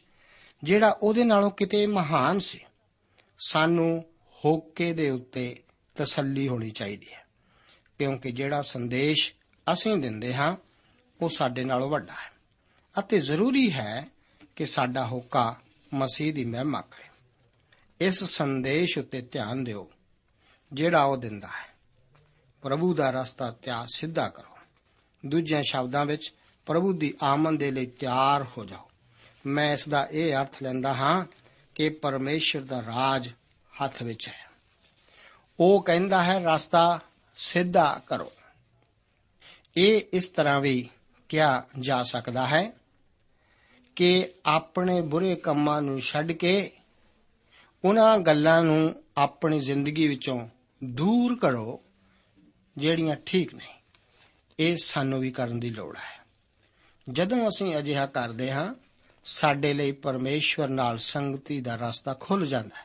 ਜਿਹੜਾ ਉਹਦੇ ਨਾਲੋਂ ਕਿਤੇ ਮਹਾਨ ਸੀ, ਸਾਨੂੰ ਹੋਕੇ ਦੇ ਉੱਤੇ ਤਸੱਲੀ ਹੋਣੀ ਚਾਹੀਦੀ ਹੈ। ਕਿਉਂਕਿ ਜਿਹੜਾ ਸੰਦੇਸ਼ ਅਸੀਂ ਦਿੰਦੇ ਹਾਂ, ਉਹ ਸਾਡੇ ਨਾਲੋਂ ਵੱਡਾ ਹੈ। ਅਤੇ ਜ਼ਰੂਰੀ ਹੈ ਕਿ ਸਾਡਾ ਹੋਕਾ ਮਸੀਹ ਦੀ ਮਹਿਮਾ ਕਰੇ। ਇਸ ਸੰਦੇਸ਼ ਉੱਤੇ ਧਿਆਨ ਦਿਓ, ਜਿਹੜਾ ਉਹ ਦਿੰਦਾ ਹੈ। ਪ੍ਰਭੂ ਦਾ ਰਸਤਾ ਤਿਆਰ ਸਿੱਧਾ ਕਰੋ। ਦੂਜਿਆਂ ਸ਼ਬਦਾਂ ਵਿੱਚ, ਪ੍ਰਭੂ ਦੀ ਆਮਦ ਦੇ ਲਈ ਤਿਆਰ ਹੋ ਜਾਓ। ਮੈਂ ਇਸ ਦਾ ਇਹ ਅਰਥ ਲੈਂਦਾ ਹਾਂ ਕਿ ਪਰਮੇਸ਼ਰ ਦਾ ਰਾਜ ਹੱਥ ਵਿੱਚ ਹੈ। ਉਹ ਕਹਿੰਦਾ ਹੈ, ਰਸਤਾ ਸਿੱਧਾ ਕਰੋ। ਇਹ ਇਸ ਤਰ੍ਹਾਂ ਵੀ ਕਿਹਾ ਜਾ ਸਕਦਾ ਹੈ ਕਿ ਆਪਣੇ ਬੁਰੇ ਕੰਮਾਂ ਨੂੰ ਛੱਡ ਕੇ ਉਹਨਾਂ ਗੱਲਾਂ ਨੂੰ ਆਪਣੀ ਜ਼ਿੰਦਗੀ ਵਿੱਚੋਂ ਦੂਰ ਕਰੋ, ਜਿਹੜੀਆਂ ਠੀਕ ਨਹੀਂ ਇਹ ਸਾਨੂੰ ਵੀ ਕਰਨ ਦੀ ਲੋੜ ਹੈ। ਜਦੋਂ ਅਸੀਂ ਅਜਿਹਾ ਕਰਦੇ ਹਾਂ ਸਾਡੇ ਲਈ ਪਰਮੇਸ਼ਵਰ ਨਾਲ ਸੰਗਤੀ ਦਾ ਰਸਤਾ ਖੁੱਲ ਜਾਂਦਾ ਹੈ।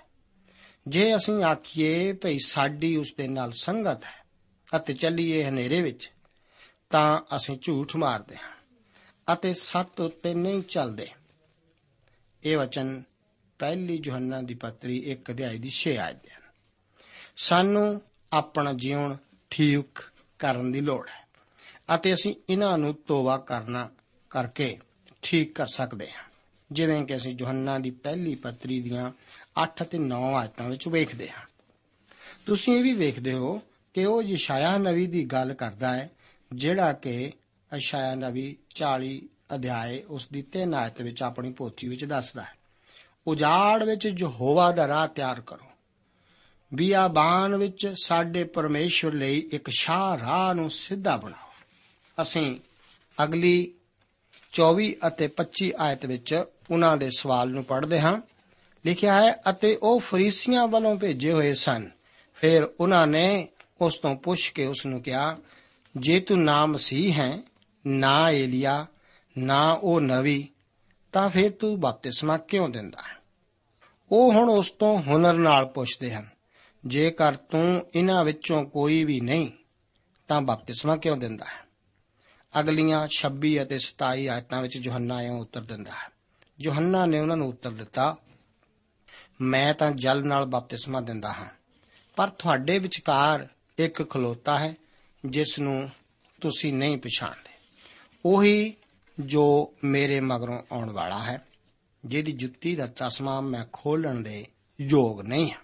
ਜੇ ਅਸੀਂ ਆਖੀਏ ਭਈ ਸਾਡੀ ਉਸ ਦੇ ਨਾਲ ਸੰਗਤ ਹੈ ਅਤੇ ਚੱਲੀਏ ਹਨੇਰੇ ਵਿੱਚ, ਤਾਂ ਅਸੀਂ ਝੂਠ ਮਾਰਦੇ ਹਾਂ ਅਤੇ ਸੱਤ ਉੱਤੇ ਨਹੀਂ ਚੱਲਦੇ। ਇਹ ਵਚਨ ਪਹਿਲੀ ਯੋਹੰਨਾ ਦੀ ਪੱਤਰੀ 1 ਅਧਿਆਇ ਦੀ 6 ਆਇਤ ਦੇ ਹਨ। ਸਾਨੂੰ ਆਪਣਾ ਜੀਵਨ ਠੀਕ ਕਰਨ ਦੀ ਲੋੜ ਹੈ ਅਤੇ ਅਸੀਂ ਇਹਨਾਂ ਨੂੰ ਤੋਬਾ ਕਰਨਾ ਕਰਕੇ ਠੀਕ ਕਰ ਸਕਦੇ ਹਾਂ। ਜਿਵੇਂ ਕਿ ਅਸੀਂ ਯੋਹੰਨਾ ਦੀ ਪਹਿਲੀ ਪੱਤਰੀ ਦੀਆਂ 8 ਅਤੇ 9 ਆਇਤਾਂ ਵਿੱਚ ਵੇਖਦੇ ਹਾਂ। ਤੁਸੀਂ ਇਹ ਵੀ ਵੇਖਦੇ ਹੋ ਕਿ ਉਹ ਯਸ਼ਾਇਆ ਨਵੀ ਦੀ ਗੱਲ ਕਰਦਾ ਹੈ, ਜਿਹੜਾ ਕਿ ਅਸ਼ਾਇਆ ਨਵੀ 40 ਅਧਿਆਏ ਉਸ ਦੀ 3 ਆਇਤ ਵਿੱਚ ਆਪਣੀ ਪੋਥੀ ਵਿੱਚ ਦੱਸਦਾ ਹੈ, ਉਜਾੜ ਵਿੱਚ ਯਹੋਵਾ ਦਾ ਰਾਹ ਤਿਆਰ ਕਰੋ। ਬਿਆਬਾਨ ਵਿੱਚ ਸਾਡੇ ਪਰਮੇਸ਼ਵਰ ਲਈ ਇੱਕ ਸ਼ਾਹ ਰਾਹ ਨੂੰ ਸਿੱਧਾ ਬਣਾਓ। ਅਸੀਂ ਅਗਲੀ 24 ਅਤੇ 25 ਆਇਤ ਵਿੱਚ ਉਹਨਾਂ ਦੇ ਸਵਾਲ ਨੂੰ ਪੜ੍ਹਦੇ ਹਾਂ। ਲਿਖਿਆ ਹੈ, ਅਤੇ ਉਹ ਫਰੀਸੀਆਂ ਵੱਲੋਂ ਭੇਜੇ ਹੋਏ ਸਨ। ਫਿਰ ਉਹਨਾਂ ਨੇ ਉਸ ਤੋਂ ਪੁੱਛ ਕੇ ਉਸ ਨੂੰ ਕਿਹਾ, ਜੇ ਤੂੰ ਨਾ ਮਸੀਹ ਹੈ, ਨਾ ਏਲੀਆ, ਨਾ ਉਹ ਨਵੀ ਤਾਂ ਫਿਰ ਤੂੰ ਬਪਤਿਸਮਾ ਕਿਉਂ ਦਿੰਦਾ ਹੈ? ਉਹ ਹੁਣ ਉਸ ਤੋਂ ਹੁਨਰ ਨਾਲ ਪੁੱਛਦੇ ਹਨ, ਜੇਕਰ ਤੂੰ ਇਹਨਾਂ ਵਿੱਚੋਂ ਕੋਈ ਵੀ ਨਹੀਂ, ਤਾਂ ਬਪਤਿਸਮਾ ਕਿਉਂ ਦਿੰਦਾ ਹੈ? ਅਗਲੀਆਂ 26 ਅਤੇ 27 ਆਇਤਾਂ ਵਿੱਚ ਯੋਹੰਨਾ ਇਹ ਉੱਤਰ ਦਿੰਦਾ ਹੈ। ਯੋਹੰਨਾ ਨੇ ਉਹਨਾਂ ਨੂੰ ਉੱਤਰ ਦਿੱਤਾ, ਮੈਂ ਤਾਂ ਜਲ ਨਾਲ ਬਪਤਿਸਮਾ ਦਿੰਦਾ ਹਾਂ, ਪਰ ਤੁਹਾਡੇ ਵਿਚਕਾਰ ਇੱਕ ਖਲੋਤਾ ਹੈ, ਜਿਸ ਨੂੰ ਤੁਸੀਂ ਨਹੀਂ ਪਛਾਣਦੇ। ਉਹੀ ਜੋ ਮੇਰੇ ਮਗਰੋਂ ਆਉਣ ਵਾਲਾ ਹੈ, ਜਿਹਦੀ ਜੁੱਤੀ ਦਾ ਤਸਮਾ ਮੈਂ ਖੋਲਣ ਦੇ ਯੋਗ ਨਹੀਂ ਹਾਂ।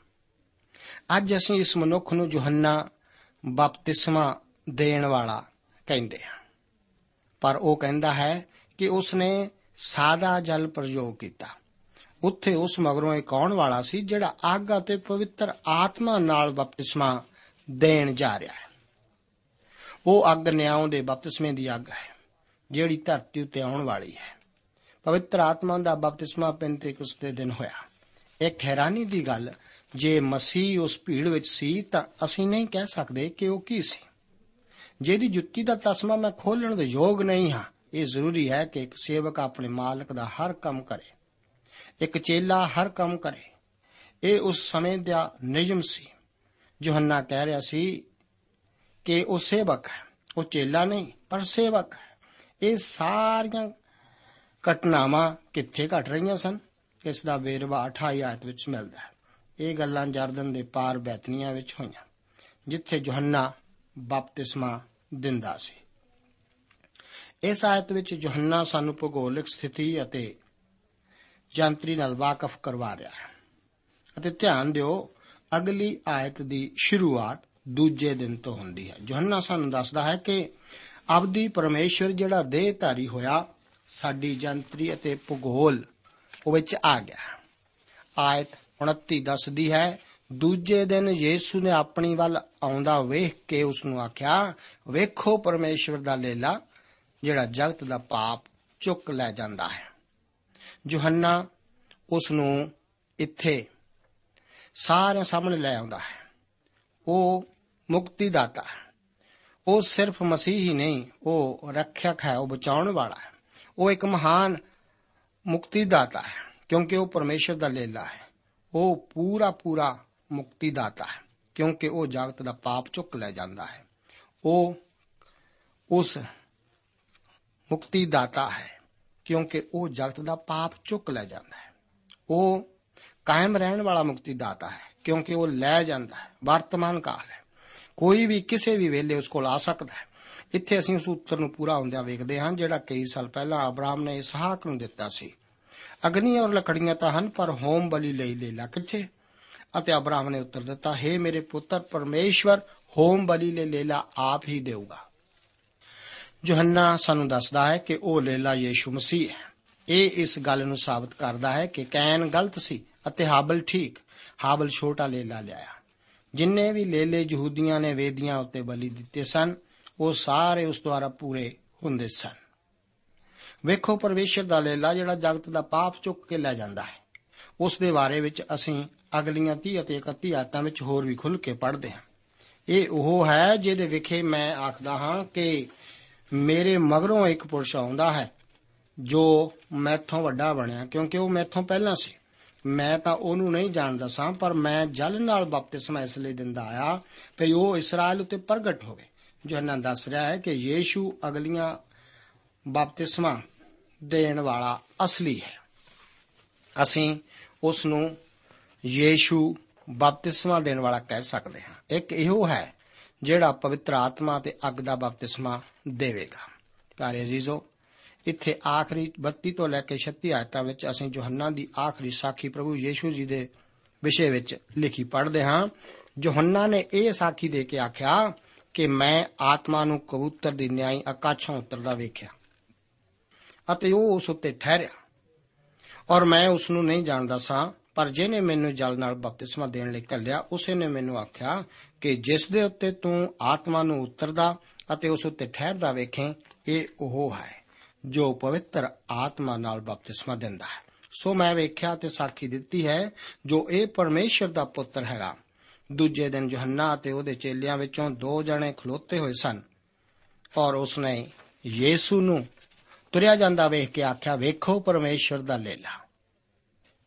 ਅੱਜ ਅਸੀਂ ਇਸ ਮਨੁੱਖ ਨੂੰ ਯੋਹੰਨਾ ਬਪਤਿਸਮਾ ਦੇਣ ਵਾਲਾ ਕਹਿੰਦੇ ਹਾਂ। ਪਰ ਉਹ ਕਹਿੰਦਾ ਹੈ ਕਿ ਉਸਨੇ ਸਾਦਾ ਜਲ ਪ੍ਰਯੋਗ ਕੀਤਾ। ਉੱਥੇ ਉਸ ਮਗਰੋਂ ਇੱਕ ਆਉਣ ਵਾਲਾ ਸੀ ਜਿਹੜਾ ਅੱਗ ਅਤੇ ਪਵਿੱਤਰ ਆਤਮਾ ਨਾਲ ਬਪਤਿਸਮਾ ਦੇਣ ਜਾ ਰਿਹਾ ਹੈ? ਉਹ ਅੱਗ ਨਿਆਉ ਦੇ ਬਪਤਿਸਮੇ ਦੀ ਅੱਗ ਹੈ, ਜਿਹੜੀ ਧਰਤੀ ਉੱਤੇ ਆਉਣ ਵਾਲੀ ਹੈ। ਪਵਿੱਤਰ ਆਤਮਾ ਦਾ ਬਪਤਿਸਮਾ ਪੈਂਤੇਕੁਸ ਦੇ ਦਿਨ ਹੋਇਆ। ਇੱਕ ਹੈਰਾਨੀ ਦੀ ਗੱਲ, ਜੇ ਮਸੀਹ ਉਸ ਭੀੜ ਵਿੱਚ ਸੀ ਤਾਂ ਅਸੀਂ ਨਹੀਂ ਕਹਿ ਸਕਦੇ ਕਿ ਉਹ ਕੀ ਸੀ। ਜਿਹਦੀ ਜੁੱਤੀ ਦਾ ਤਸਮਾ ਮੈਂ ਖੋਲਣ ਦੇ ਯੋਗ ਨਹੀਂ ਹਾਂ, ਇਹ ਜ਼ਰੂਰੀ ਹੈ ਕਿ ਇੱਕ ਸੇਵਕ ਆਪਣੇ ਮਾਲਕ ਦਾ ਹਰ ਕੰਮ ਕਰੇ। ਇੱਕ ਚੇਲਾ ਹਰ ਕੰਮ ਕਰੇ। ਇਹ ਉਸ ਸਮੇਂ ਦਾ ਨਿਯਮ ਸੀ। ਯੋਹੰਨਾ ਕਹਿ ਰਿਹਾ ਸੀ ਕਿ ਉਹ ਸੇਵਕ ਹੈ, ਉਹ ਚੇਲਾ ਨਹੀਂ, ਪਰ ਸੇਵਕ ਹੈ। ਇਹ ਸਾਰੀਆਂ ਘਟਨਾਵਾਂ ਕਿੱਥੇ ਘਟ ਰਹੀਆਂ ਸਨ? ਇਸ ਦਾ ਵੇਰਵਾ 28 ਆਇਤ ਵਿੱਚ ਮਿਲਦਾ ਹੈ। ਇਹ ਗੱਲਾਂ ਜਰਦਨ ਦੇ ਪਾਰ ਬੈਤਨੀਆਂ ਵਿੱਚ ਹੋਈਆਂ, ਜਿੱਥੇ ਯੋਹੰਨਾ ਬਪਤਿਸਮਾ ਦਿੰਦਾ ਸੀ। ਇਸ ਆਇਤ ਵਿੱਚ ਯੋਹੰਨਾ ਸਾਨੂੰ ਭੂਗੋਲਿਕ ਸਥਿਤੀ ਅਤੇ ਜੰਤਰੀ ਨਾਲ ਵਾਕਫ ਕਰਵਾ ਰਿਹਾ ਹੈ ਅਤੇ ਧਿਆਨ ਦਿਓ, ਅਗਲੀ ਆਇਤ ਦੀ ਸ਼ੁਰੂਆਤ ਦੂਜੇ ਦਿਨ ਤੋਂ ਹੁੰਦੀ ਹੈ। ਯੋਹੰਨਾ ਸਾਨੂੰ ਦੱਸਦਾ ਹੈ ਕਿ ਅਬਦੀ ਪਰਮੇਸ਼ਵਰ ਜਿਹੜਾ ਦੇਹਧਾਰੀ ਹੋਇਆ, ਸਾਡੀ ਜੰਤਰੀ ਅਤੇ ਭੂਗੋਲ ਉਹ ਵਿੱਚ ਆ ਗਿਆ ਆਇਤ 29 ਦੱਸਦੀ ਹੈ ਦੂਜੇ ਦਿਨ ਯੀਸ਼ੂ ਨੇ ਆਪਣੀ ਵੱਲ ਆਉਂਦਾ ਵੇਖ ਕੇ ਉਸ ਨੂੰ ਆਖਿਆ, ਵੇਖੋ ਪਰਮੇਸ਼ਵਰ ਦਾ ਲੇਲਾ, ਜਿਹੜਾ ਜਗਤ ਦਾ ਪਾਪ ਚੁੱਕ ਲੈ ਜਾਂਦਾ ਹੈ। ਯੋਹੰਨਾ ਉਸ ਨੂੰ ਇੱਥੇ ਸਾਰਿਆਂ ਸਾਹਮਣੇ ਲੈ ਆਉਂਦਾ ਹੈ। ਉਹ ਮੁਕਤੀ ਦਾਤਾ ਹੈ। ਉਹ ਸਿਰਫ ਮਸੀਹ ਹੀ ਨਹੀਂ, ਉਹ ਰੱਖਿਅਕ ਹੈ, ਉਹ ਬਚਾਉਣ ਵਾਲਾ ਹੈ। ਉਹ ਇੱਕ ਮਹਾਨ ਮੁਕਤੀ ਦਾਤਾ ਹੈ, ਕਿਉਂਕਿ ਉਹ ਪਰਮੇਸ਼ਰ ਦਾ ਲੇਲਾ ਹੈ। ਉਹ ਪੂਰਾ ਪੂਰਾ ਮੁਕਤੀ ਦਾਤਾ ਹੈ, ਕਿਉਂਕਿ ਉਹ ਜਗਤ ਦਾ ਪਾਪ ਚੁੱਕ ਲੈ ਜਾਂਦਾ ਹੈ। ਉਹ ਉਸ ਮੁਕਤੀ ਦਾਤਾ ਹੈ, ਕਿਉਂਕਿ ਉਹ ਜਗਤ ਦਾ ਪਾਪ ਚੁੱਕ ਲੈ ਜਾਂਦਾ ਹੈ। ਉਹ ਕਾਇਮ ਰਹਿਣ ਵਾਲਾ ਮੁਕਤੀ ਦਾਤਾ ਹੈ, ਕਿਉਂਕਿ ਉਹ ਲੈ ਜਾਂਦਾ ਹੈ। ਵਰਤਮਾਨ ਕਾਲ ਹੈ। ਕੋਈ ਵੀ ਕਿਸੇ ਵੀ ਵੇਲੇ ਉਸ ਕੋਲ ਆ ਸਕਦਾ ਹੈ। ਇੱਥੇ ਅਸੀਂ ਉਸ ਉੱਤਰ ਨੂੰ ਪੂਰਾ ਹੁੰਦਿਆਂ ਵੇਖਦੇ ਹਾਂ, ਜਿਹੜਾ ਕਈ ਸਾਲ ਪਹਿਲਾਂ ਅਬਰਾਹਮ ਨੇ ਇਸਹਾਕ ਨੂੰ ਦਿੱਤਾ ਸੀ। ਅਗਨੀ ਔਰ ਲੱਕੜੀਆਂ ਤਾਂ ਹਨ, ਪਰ ਹੋਮ ਬਲੀ ਲਈ ਲੇਲਾ ਕਿੱਥੇ? ਅਤੇ ਅਬਰਾਹਮ ਨੇ ਉੱਤਰ ਦਿੱਤਾ, ਹੈ ਮੇਰੇ ਪੁੱਤਰ, ਪਰਮੇਸ਼ਵਰ, ਹੋਮ ਬਲੀ ਲਈ ਲੇਲਾ ਆਪ ਹੀ ਦੇਊਗਾ। ਯੋਹੰਨਾ ਸਾਨੂੰ ਦੱਸਦਾ ਹੈ ਕਿ ਉਹ ਲੇਲਾ ਯੀਸ਼ੂ ਮਸੀਹ ਹੈ। ਇਹ ਇਸ ਗੱਲ ਨੂੰ ਸਾਬਤ ਕਰਦਾ ਹੈ ਕਿ ਕੈਨ ਗਲਤ ਸੀ ਅਤੇ ਹਾਬਲ ਠੀਕ, ਹਾਬਲ ਛੋਟਾ ਲੇਲਾ ਲਿਆਇਆ। ਜਿੰਨੇ ਵੀ ਲੇਲੇ ਯਹੂਦੀਆਂ ਨੇ ਵੇਦੀਆਂ ਉੱਤੇ ਬਲੀ ਦਿੱਤੇ ਸਨ, ਉਹ ਸਾਰੇ ਉਸ ਦੁਆਰਾ ਪੂਰੇ ਹੁੰਦੇ ਸਨ। ਵੇਖੋ, ਪਰਮੇਸ਼ਰ ਦਾ ਲੇਲਾ ਜਿਹੜਾ ਜਗਤ ਦਾ ਪਾਪ ਚੁੱਕ ਕੇ ਲੈ ਜਾਂਦਾ ਹੈ। ਉਸ ਦੇ ਬਾਰੇ ਵਿੱਚ ਅਸੀਂ ਅਗਲੀਆਂ 30 ਅਤੇ 31 ਆਇਤਾਂ ਵਿੱਚ ਹੋਰ ਵੀ ਖੁੱਲ੍ਹ ਕੇ ਪੜ੍ਹਦੇ ਹਾਂ। ਇਹ ਉਹ ਹੈ ਜਿਹਦੇ ਵਿਖੇ ਮੈਂ ਆਖਦਾ ਹਾਂ ਕਿ ਮੇਰੇ ਮਗਰੋਂ ਇੱਕ ਪੁਰਸ਼ ਆਉਂਦਾ ਹੈ ਜੋ ਮੈਥੋਂ ਵੱਡਾ ਬਣਿਆ, ਕਿਉਂਕਿ ਉਹ ਮੈਥੋਂ ਪਹਿਲਾਂ ਸੀ। ਮੈਂ ਤਾਂ ਉਹਨੂੰ ਨਹੀਂ ਜਾਣਦਾ ਸਾਂ, ਪਰ ਮੈਂ ਜਲ ਨਾਲ ਬਪਤਿਸਮਾ ਇਸ ਲਈ ਦਿੰਦਾ ਆਇਆ ਕਿ ਉਹ ਇਸਰਾਇਲ ਉੱਤੇ ਪ੍ਰਗਟ ਹੋਵੇ। ਯੋਹੰਨਾ ਦੱਸ ਰਿਹਾ ਹੈ ਕਿ ਯੀਸ਼ੂ ਅਗਲੀਆਂ ਬਪਤਿਸਮਾ ਦੇਣ ਵਾਲਾ ਅਸਲੀ ਹੈ। ਅਸੀਂ ਉਸ ਨੂੰ ਯੀਸ਼ੂ ਬਪਤਿਸਮਾ ਦੇਣ ਵਾਲਾ ਕਹਿ ਸਕਦੇ ਹਾਂ। ਇੱਕ ਇਹੋ ਹੈ ਜਿਹੜਾ ਪਵਿੱਤਰ ਆਤਮਾ ਤੇ ਅੱਗ ਦਾ ਬਪਤਿਸਮਾ ਦੇਵੇਗਾ। ਪਿਆਰੇ ਅਜ਼ੀਜ਼ੋ, ਇੱਥੇ ਆਖਰੀ 32 ਤੋਂ ਲੈ ਕੇ 36 ਆਇਤਾਂ ਵਿੱਚ ਅਸੀਂ ਯੋਹੰਨਾ ਦੀ ਆਖਰੀ ਸਾਖੀ ਪ੍ਰਭੂ ਯੀਸ਼ੂ ਜੀ ਦੇ ਵਿਸ਼ੇ ਵਿੱਚ ਲਿਖੀ ਪੜ੍ਹਦੇ ਹਾਂ। ਯੋਹੰਨਾ ਨੇ ਇਹ ਸਾਖੀ ਦੇ ਕੇ ਆਖਿਆ ਕਿ ਮੈਂ ਆਤਮਾ ਨੂੰ ਕਬੂਤਰ ਦੀ ਨਿਆਈ ਆਕਾਸ਼ੋਂ ਉਤਰਦਾ ਵੇਖਿਆ ਅਤੇ ਉਹ ਉਸ ਉੱਤੇ ਠਹਿਰਿਆ ਔਰ ਮੈਂ ਉਸ ਨੂੰ ਨਹੀਂ ਜਾਣਦਾ ਸਾਂ ਪਰ ਜਿਹਨੇ ਮੈਨੂੰ ਜਲ ਨਾਲ ਬਪਤਿਸਮਾ ਦੇਣ ਲਈ ਘੱਲਿਆ, ਉਸੇ ਨੇ ਮੈਨੂੰ ਆਖਿਆ ਕਿ ਜਿਸ ਦੇ ਉੱਤੇ ਤੂੰ ਆਤਮਾ ਨੂੰ ਉਤਰਦਾ ਅਤੇ ਉਸ ਉੱਤੇ ਠਹਿਰਦਾ ਵੇਖੇ, ਇਹ ਉਹ ਹੈ ਜੋ ਪਵਿੱਤਰ ਆਤਮਾ ਨਾਲ ਬਪਤਿਸਮਾ ਦਿੰਦਾ ਹੈ। ਸੋ ਮੈਂ ਵੇਖਿਆ ਤੇ ਸਾਖੀ ਦਿੱਤੀ ਹੈ, ਜੋ ਇਹ ਪਰਮੇਸ਼ਰ ਦਾ ਪੁੱਤਰ ਹੈਗਾ। ਦੂਜੇ ਦਿਨ ਯੋਹੰਨਾ ਅਤੇ ਉਹਦੇ ਚੇਲਿਆਂ ਵਿੱਚੋਂ ਦੋ ਜਣੇ ਖਲੋਤੇ ਹੋਏ ਸਨ ਔਰ ਉਸਨੇ ਯੀਸੂ ਨੂੰ ਤੁਰਿਆ ਜਾਂਦਾ ਵੇਖ ਕੇ ਆਖਿਆ, ਵੇਖੋ ਪਰਮੇਸ਼ਰ ਦਾ ਲੇਲਾ।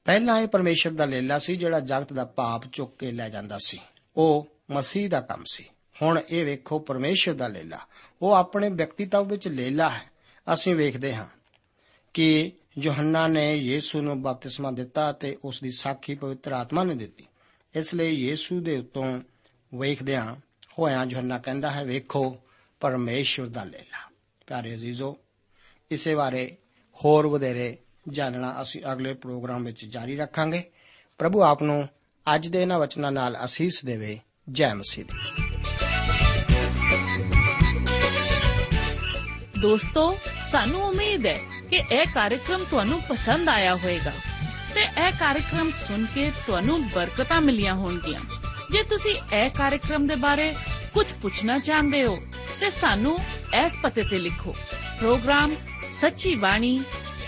ਪਹਿਲਾਂ ਇਹ ਪਰਮੇਸ਼ਰ ਦਾ ਲੇਲਾ ਸੀ ਜਿਹੜਾ ਜਗਤ ਦਾ ਪਾਪ ਚੁੱਕ ਕੇ ਲੈ ਜਾਂਦਾ ਸੀ। ਉਹ ਮਸੀਹ ਦਾ ਕੰਮ ਸੀ। ਹੁਣ ਇਹ ਵੇਖੋ ਪਰਮੇਸ਼ਰ ਦਾ ਲੇਲਾ। ਉਹ ਆਪਣੇ ਵਿਅਕਤੀਤਵ ਵਿੱਚ ਲੇਲਾ ਹੈ। ਅਸੀਂ ਵੇਖਦੇ ਹਾਂ ਕਿ ਯੋਹੰਨਾ ਨੇ ਯੀਸੂ ਨੂੰ ਬਪਤਿਸਮਾ ਦਿੱਤਾ ਤੇ ਉਸ ਦੀ ਸਾਖੀ ਪਵਿੱਤਰ ਆਤਮਾ ਨੇ ਦਿੱਤੀ। ਇਸ ਲਈ ਯੀਸੂ ਦੇ ਉੱਤੋਂ ਵੇਖਦਿਆਂ ਹੋਇਆਂ ਯੋਹੰਨਾ ਕਹਿੰਦਾ ਹੈ, ਵੇਖੋ ਪਰਮੇਸ਼ਰ ਦਾ ਲੇਲਾ। ਪਿਆਰੇ ਅਜ਼ੀਜ਼ੋ, ਇਸੇ ਬਾਰੇ ਹੋਰ ਵਧੇਰੇ ਜਾਣਨਾ ਅਸੀਂ ਅਗਲੇ ਪ੍ਰੋਗਰਾਮ ਵਿੱਚ ਜਾਰੀ ਰੱਖਾਂਗੇ। ਪ੍ਰਭੂ ਆਪ ਨੂੰ ਅੱਜ ਦੇ ਇਹਨਾਂ ਵਚਨਾਂ ਨਾਲ ਅਸੀਸ ਦੇਵੇ। ਜੈ ਮਸੀਹ ਦੀ। ਦੋਸਤੋ, ਸਾਨੂੰ ਉਮੀਦ ਹੈ ਕਿ ਇਹ ਕਾਰਜਕ੍ਰਮ ਤੁਹਾਨੂੰ ਪਸੰਦ ਆਇਆ ਹੋਵੇਗਾ ਤੇ ਇਹ ਕਾਰਜਕ੍ਰਮ ਸੁਣ ਕੇ ਤੁਹਾਨੂੰ ਬਰਕਤਾਂ ਮਿਲੀਆਂ ਹੋਣਗੀਆਂ। ਜੇ ਤੁਸੀਂ ਇਹ ਕਾਰਜਕ੍ਰਮ ਦੇ ਬਾਰੇ ਕੁਝ ਪੁੱਛਣਾ ਚਾਹੁੰਦੇ ਹੋ, ਤੇ ਸਾਨੂੰ ਇਸ ਪਤੇ ਤੇ ਲਿਖੋ। ਪ੍ਰੋਗਰਾਮ ਸੱਚੀ ਬਾਣੀ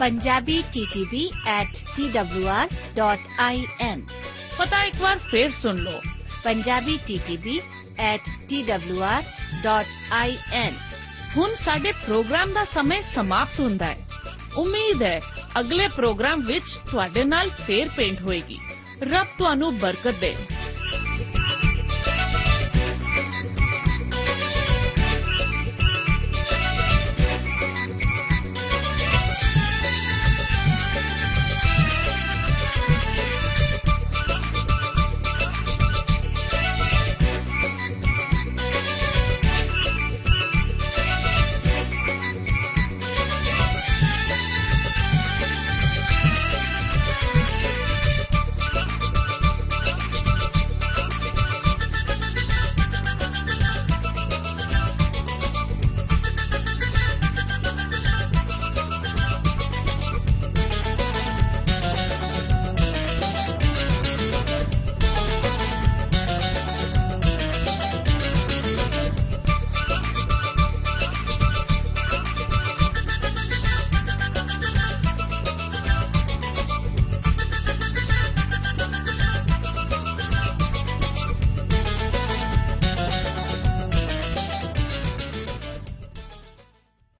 Sachchi Bani post box number 1715 sector 36 Chandigarh 160036 ਸਾਡਾ ਈਮੇਲ ਪਤਾ ਹੈ punjabi ttb at twr.in ਪਤਾ ਇੱਕ ਵਾਰ ਫੇਰ ਸੁਣ ਲਓ punjabi ttb at twr.in ਹੁਣ ਸਾਡੇ ਪ੍ਰੋਗਰਾਮ ਦਾ ਸਮੇਂ ਸਮਾਪਤ ਹੁੰਦਾ ਹੈ। ਉਮੀਦ ਹੈ ਅਗਲੇ ਪ੍ਰੋਗਰਾਮ ਵਿੱਚ ਤੁਹਾਡੇ ਨਾਲ ਫੇਰ ਪੇਂਟ ਹੋਏਗੀ। ਰੱਬ ਤੁਹਾਨੂੰ ਬਰਕਤ ਦੇ।